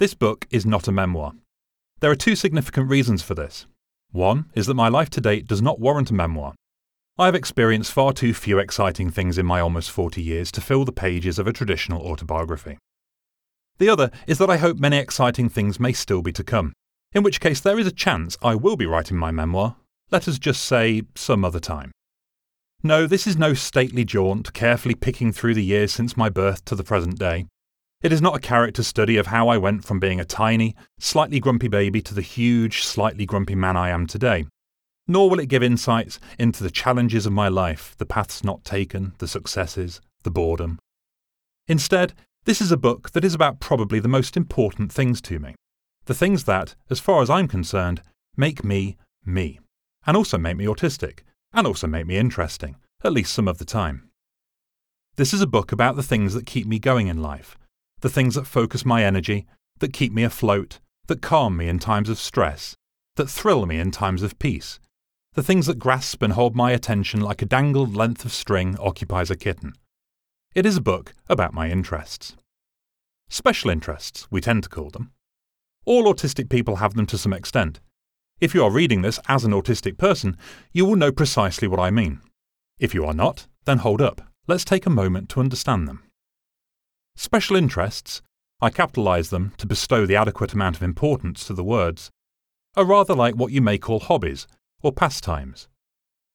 This book is not a memoir. There are two significant reasons for this. One is that my life to date does not warrant a memoir. I have experienced far too few exciting things in my almost 40 years to fill the pages of a traditional autobiography. The other is that I hope many exciting things may still be to come, in which case there is a chance I will be writing my memoir, let us just say some other time. No, this is no stately jaunt, carefully picking through the years since my birth to the present day. It is not a character study of how I went from being a tiny, slightly grumpy baby to the huge, slightly grumpy man I am today. Nor will it give insights into the challenges of my life, the paths not taken, the successes, the boredom. Instead, this is a book that is about probably the most important things to me. The things that, as far as I'm concerned, make me me, and also make me autistic, and also make me interesting, at least some of the time. This is a book about the things that keep me going in life, the things that focus my energy, that keep me afloat, that calm me in times of stress, that thrill me in times of peace, the things that grasp and hold my attention like a dangled length of string occupies a kitten. It is a book about my interests. Special interests, we tend to call them. All autistic people have them to some extent. If you are reading this as an autistic person, you will know precisely what I mean. If you are not, then hold up. Let's take a moment to understand them. Special interests, I capitalise them to bestow the adequate amount of importance to the words, are rather like what you may call hobbies or pastimes.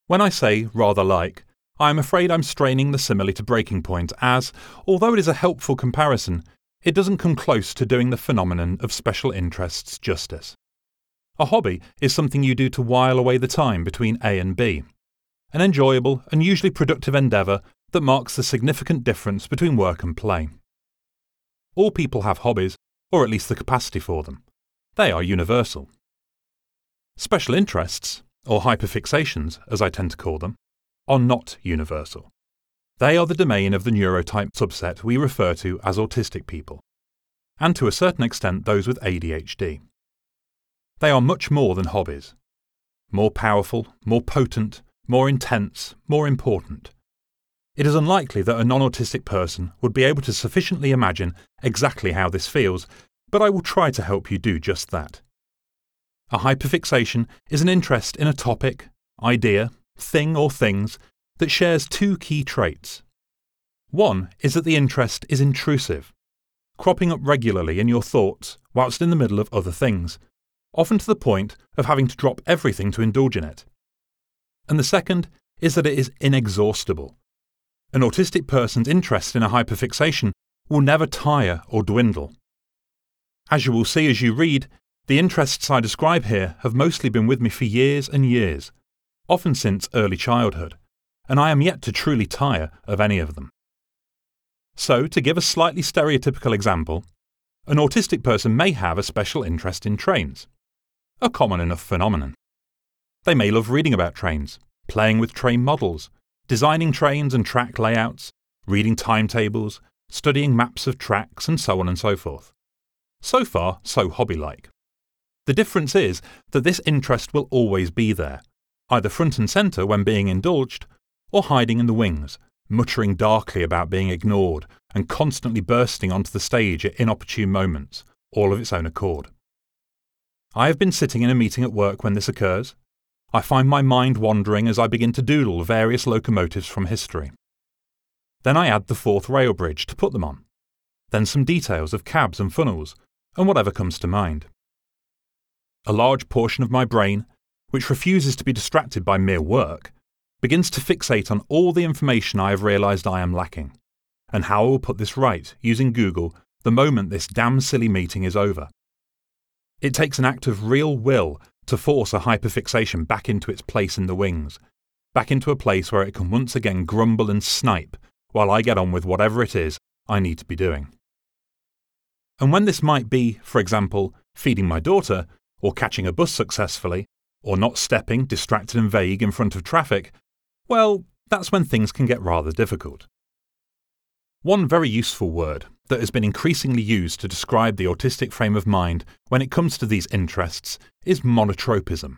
When I say rather like, I am afraid I'm straining the simile to breaking point as, although it is a helpful comparison, it doesn't come close to doing the phenomenon of special interests justice. A hobby is something you do to while away the time between A and B, an enjoyable and usually productive endeavour that marks the significant difference between work and play. All people have hobbies, or at least the capacity for them. They are universal. Special interests, or hyperfixations, as I tend to call them, are not universal. They are the domain of the neurotype subset we refer to as autistic people, and to a certain extent those with ADHD. They are much more than hobbies. More powerful, more potent, more intense, more important. It is unlikely that a non autistic person would be able to sufficiently imagine exactly how this feels, but I will try to help you do just that. A hyperfixation is an interest in a topic, idea, thing, or things that shares two key traits. One is that the interest is intrusive, cropping up regularly in your thoughts whilst in the middle of other things, often to the point of having to drop everything to indulge in it. And the second is that it is inexhaustible, an autistic person's interest in a hyperfixation will never tire or dwindle. As you will see as you read, the interests I describe here have mostly been with me for years and years, often since early childhood, and I am yet to truly tire of any of them. So, to give a slightly stereotypical example, an autistic person may have a special interest in trains, a common enough phenomenon. They may love reading about trains, playing with train models, designing trains and track layouts, reading timetables, studying maps of tracks, and so on and so forth. So far, so hobby like. The difference is that this interest will always be there, either front and centre when being indulged, or hiding in the wings, muttering darkly about being ignored and constantly bursting onto the stage at inopportune moments, all of its own accord. I have been sitting in a meeting at work when this occurs, I find my mind wandering as I begin to doodle various locomotives from history. Then I add the Forth Rail Bridge to put them on. Then some details of cabs and funnels, and whatever comes to mind. A large portion of my brain, which refuses to be distracted by mere work, begins to fixate on all the information I have realised I am lacking, and how I will put this right using Google the moment this damn silly meeting is over. It takes an act of real will to force a hyperfixation back into its place in the wings, back into a place where it can once again grumble and snipe while I get on with whatever it is I need to be doing. And when this might be, for example, feeding my daughter, or catching a bus successfully, or not stepping, distracted and vague, in front of traffic, well, that's when things can get rather difficult. One very useful word that has been increasingly used to describe the autistic frame of mind when it comes to these interests is monotropism,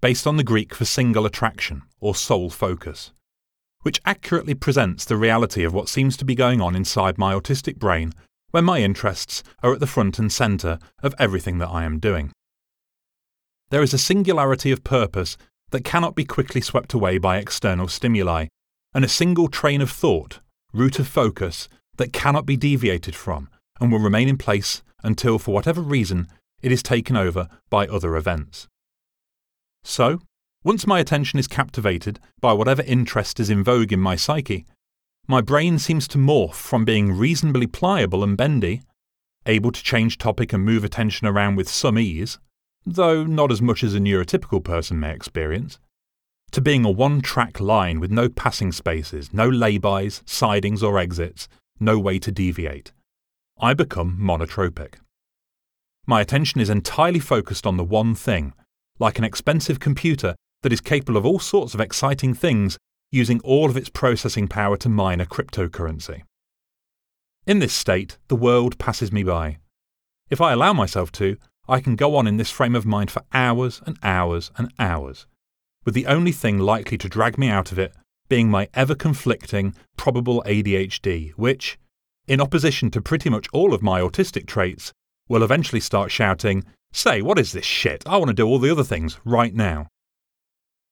based on the Greek for single attraction or sole focus, which accurately presents the reality of what seems to be going on inside my autistic brain when my interests are at the front and centre of everything that I am doing. There is a singularity of purpose that cannot be quickly swept away by external stimuli, and a single train of thought, route of focus, that cannot be deviated from and will remain in place until, for whatever reason, it is taken over by other events. So, once my attention is captivated by whatever interest is in vogue in my psyche, my brain seems to morph from being reasonably pliable and bendy, able to change topic and move attention around with some ease, though not as much as a neurotypical person may experience, to being a one track line with no passing spaces, no laybys, sidings, or exits, no way to deviate. I become monotropic. My attention is entirely focused on the one thing, like an expensive computer that is capable of all sorts of exciting things using all of its processing power to mine a cryptocurrency. In this state, the world passes me by. If I allow myself to, I can go on in this frame of mind for hours and hours and hours, with the only thing likely to drag me out of it being my ever conflicting probable ADHD, which, in opposition to pretty much all of my autistic traits, will eventually start shouting, Say, what is this shit? I want to do all the other things right now.